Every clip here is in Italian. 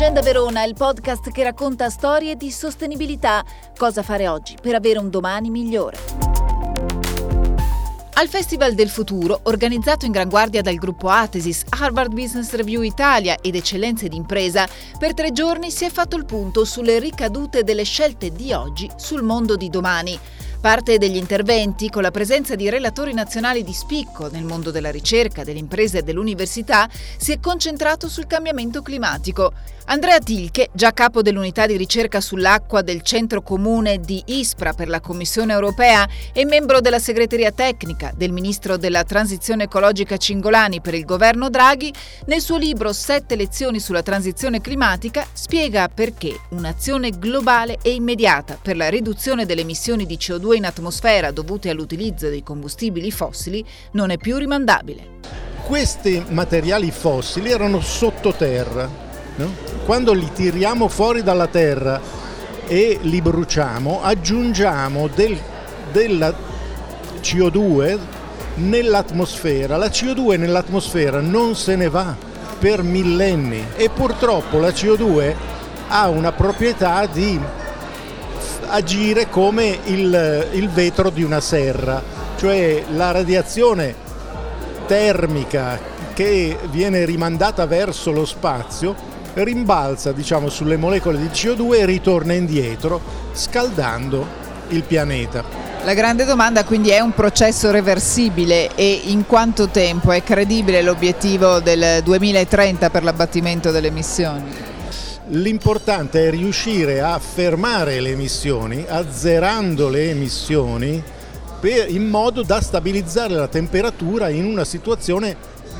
Agenda Verona, il podcast che racconta storie di sostenibilità. Cosa fare oggi per avere un domani migliore. Al Festival del Futuro, organizzato in gran guardia dal gruppo Atesis, Harvard Business Review Italia ed Eccellenze d'impresa, per tre giorni si è fatto il punto sulle ricadute delle scelte di oggi sul mondo di domani. Parte degli interventi, con la presenza di relatori nazionali di spicco nel mondo della ricerca, dell'impresa e dell'università, si è concentrato sul cambiamento climatico. Andrea Tilche, già capo dell'unità di ricerca sull'acqua del Centro Comune di Ispra per la Commissione europea e membro della segreteria tecnica del ministro della Transizione ecologica Cingolani per il governo Draghi, nel suo libro Sette lezioni sulla transizione climatica spiega perché un'azione globale e immediata per la riduzione delle emissioni di CO2 in atmosfera dovute all'utilizzo dei combustibili fossili non è più rimandabile. Questi materiali fossili erano sottoterra No? Quando li tiriamo fuori dalla terra e li bruciamo, aggiungiamo del, della CO2 nell'atmosfera. La CO2 nell'atmosfera non se ne va per millenni e purtroppo la CO2 ha una proprietà di agire come il, il vetro di una serra, cioè la radiazione termica che viene rimandata verso lo spazio rimbalza diciamo, sulle molecole di CO2 e ritorna indietro scaldando il pianeta. La grande domanda quindi è un processo reversibile e in quanto tempo è credibile l'obiettivo del 2030 per l'abbattimento delle emissioni? L'importante è riuscire a fermare le emissioni, azzerando le emissioni, per, in modo da stabilizzare la temperatura in una situazione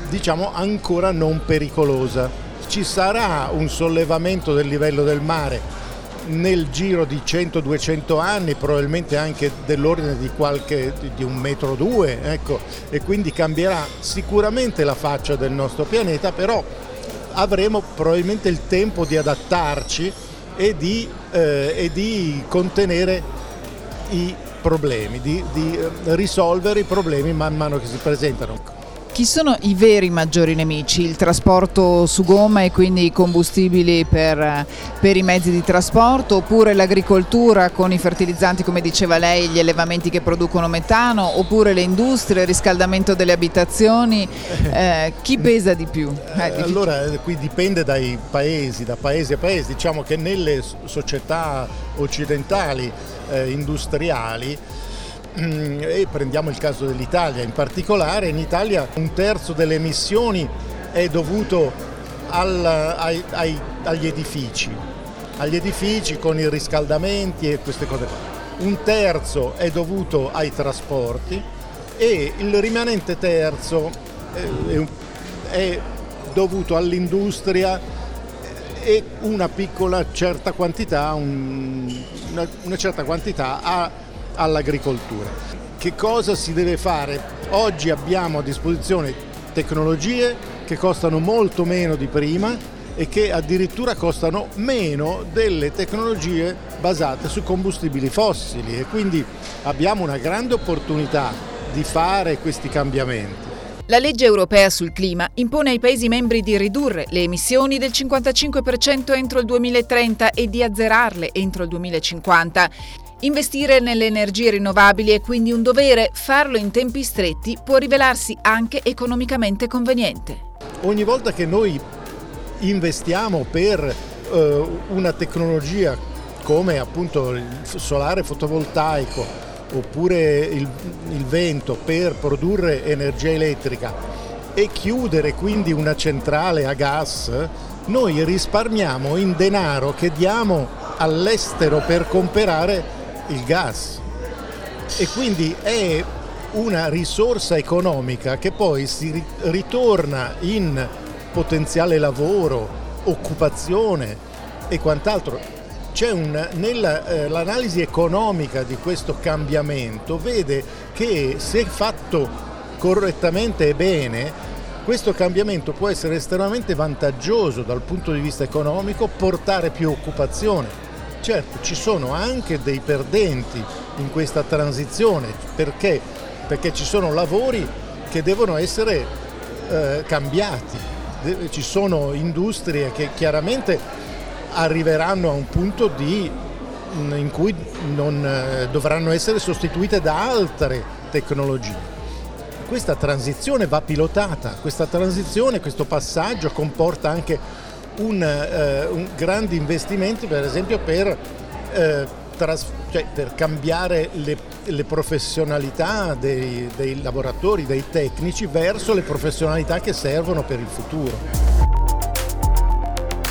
diciamo ancora non pericolosa. Ci sarà un sollevamento del livello del mare nel giro di 100-200 anni, probabilmente anche dell'ordine di, qualche, di un metro o due, ecco, e quindi cambierà sicuramente la faccia del nostro pianeta, però avremo probabilmente il tempo di adattarci e di, eh, e di contenere i problemi, di, di eh, risolvere i problemi man mano che si presentano. Chi sono i veri maggiori nemici? Il trasporto su gomma e quindi i combustibili per, per, i mezzi di trasporto oppure l'agricoltura con i fertilizzanti come diceva lei, gli allevamenti che producono metano oppure le industrie, il riscaldamento delle abitazioni? Eh, chi pesa di più? Eh, allora eh, qui dipende dai paesi, da paese a paese, diciamo che nelle società occidentali eh, industriali e prendiamo il caso dell'Italia in particolare, in Italia un terzo delle emissioni è dovuto al, ai, ai, agli edifici, agli edifici con i riscaldamenti e queste cose Un terzo è dovuto ai trasporti e il rimanente terzo è, è dovuto all'industria e una piccola certa quantità, un, una, una certa quantità a all'agricoltura. Che cosa si deve fare? Oggi abbiamo a disposizione tecnologie che costano molto meno di prima e che addirittura costano meno delle tecnologie basate su combustibili fossili e quindi abbiamo una grande opportunità di fare questi cambiamenti. La legge europea sul clima impone ai Paesi membri di ridurre le emissioni del 55% entro il 2030 e di azzerarle entro il 2050. Investire nelle energie rinnovabili è quindi un dovere, farlo in tempi stretti può rivelarsi anche economicamente conveniente. Ogni volta che noi investiamo per eh, una tecnologia come appunto il solare fotovoltaico oppure il, il vento per produrre energia elettrica e chiudere quindi una centrale a gas, noi risparmiamo in denaro che diamo all'estero per comprare il gas e quindi è una risorsa economica che poi si ritorna in potenziale lavoro, occupazione e quant'altro. Un, nell'analisi eh, economica di questo cambiamento vede che se fatto correttamente e bene, questo cambiamento può essere estremamente vantaggioso dal punto di vista economico, portare più occupazione, Certo, ci sono anche dei perdenti in questa transizione, perché? Perché ci sono lavori che devono essere eh, cambiati ci sono industrie che chiaramente arriveranno a un punto di, in cui non eh, dovranno essere sostituite da altre tecnologie. Questa transizione va pilotata, questa transizione, questo passaggio comporta anche un, eh, un grandi investimenti per esempio per, eh, tras- cioè, per cambiare le, le professionalità dei, dei lavoratori, dei tecnici verso le professionalità che servono per il futuro.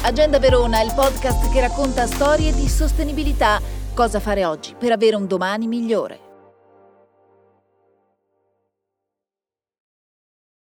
Agenda Verona, il podcast che racconta storie di sostenibilità. Cosa fare oggi per avere un domani migliore.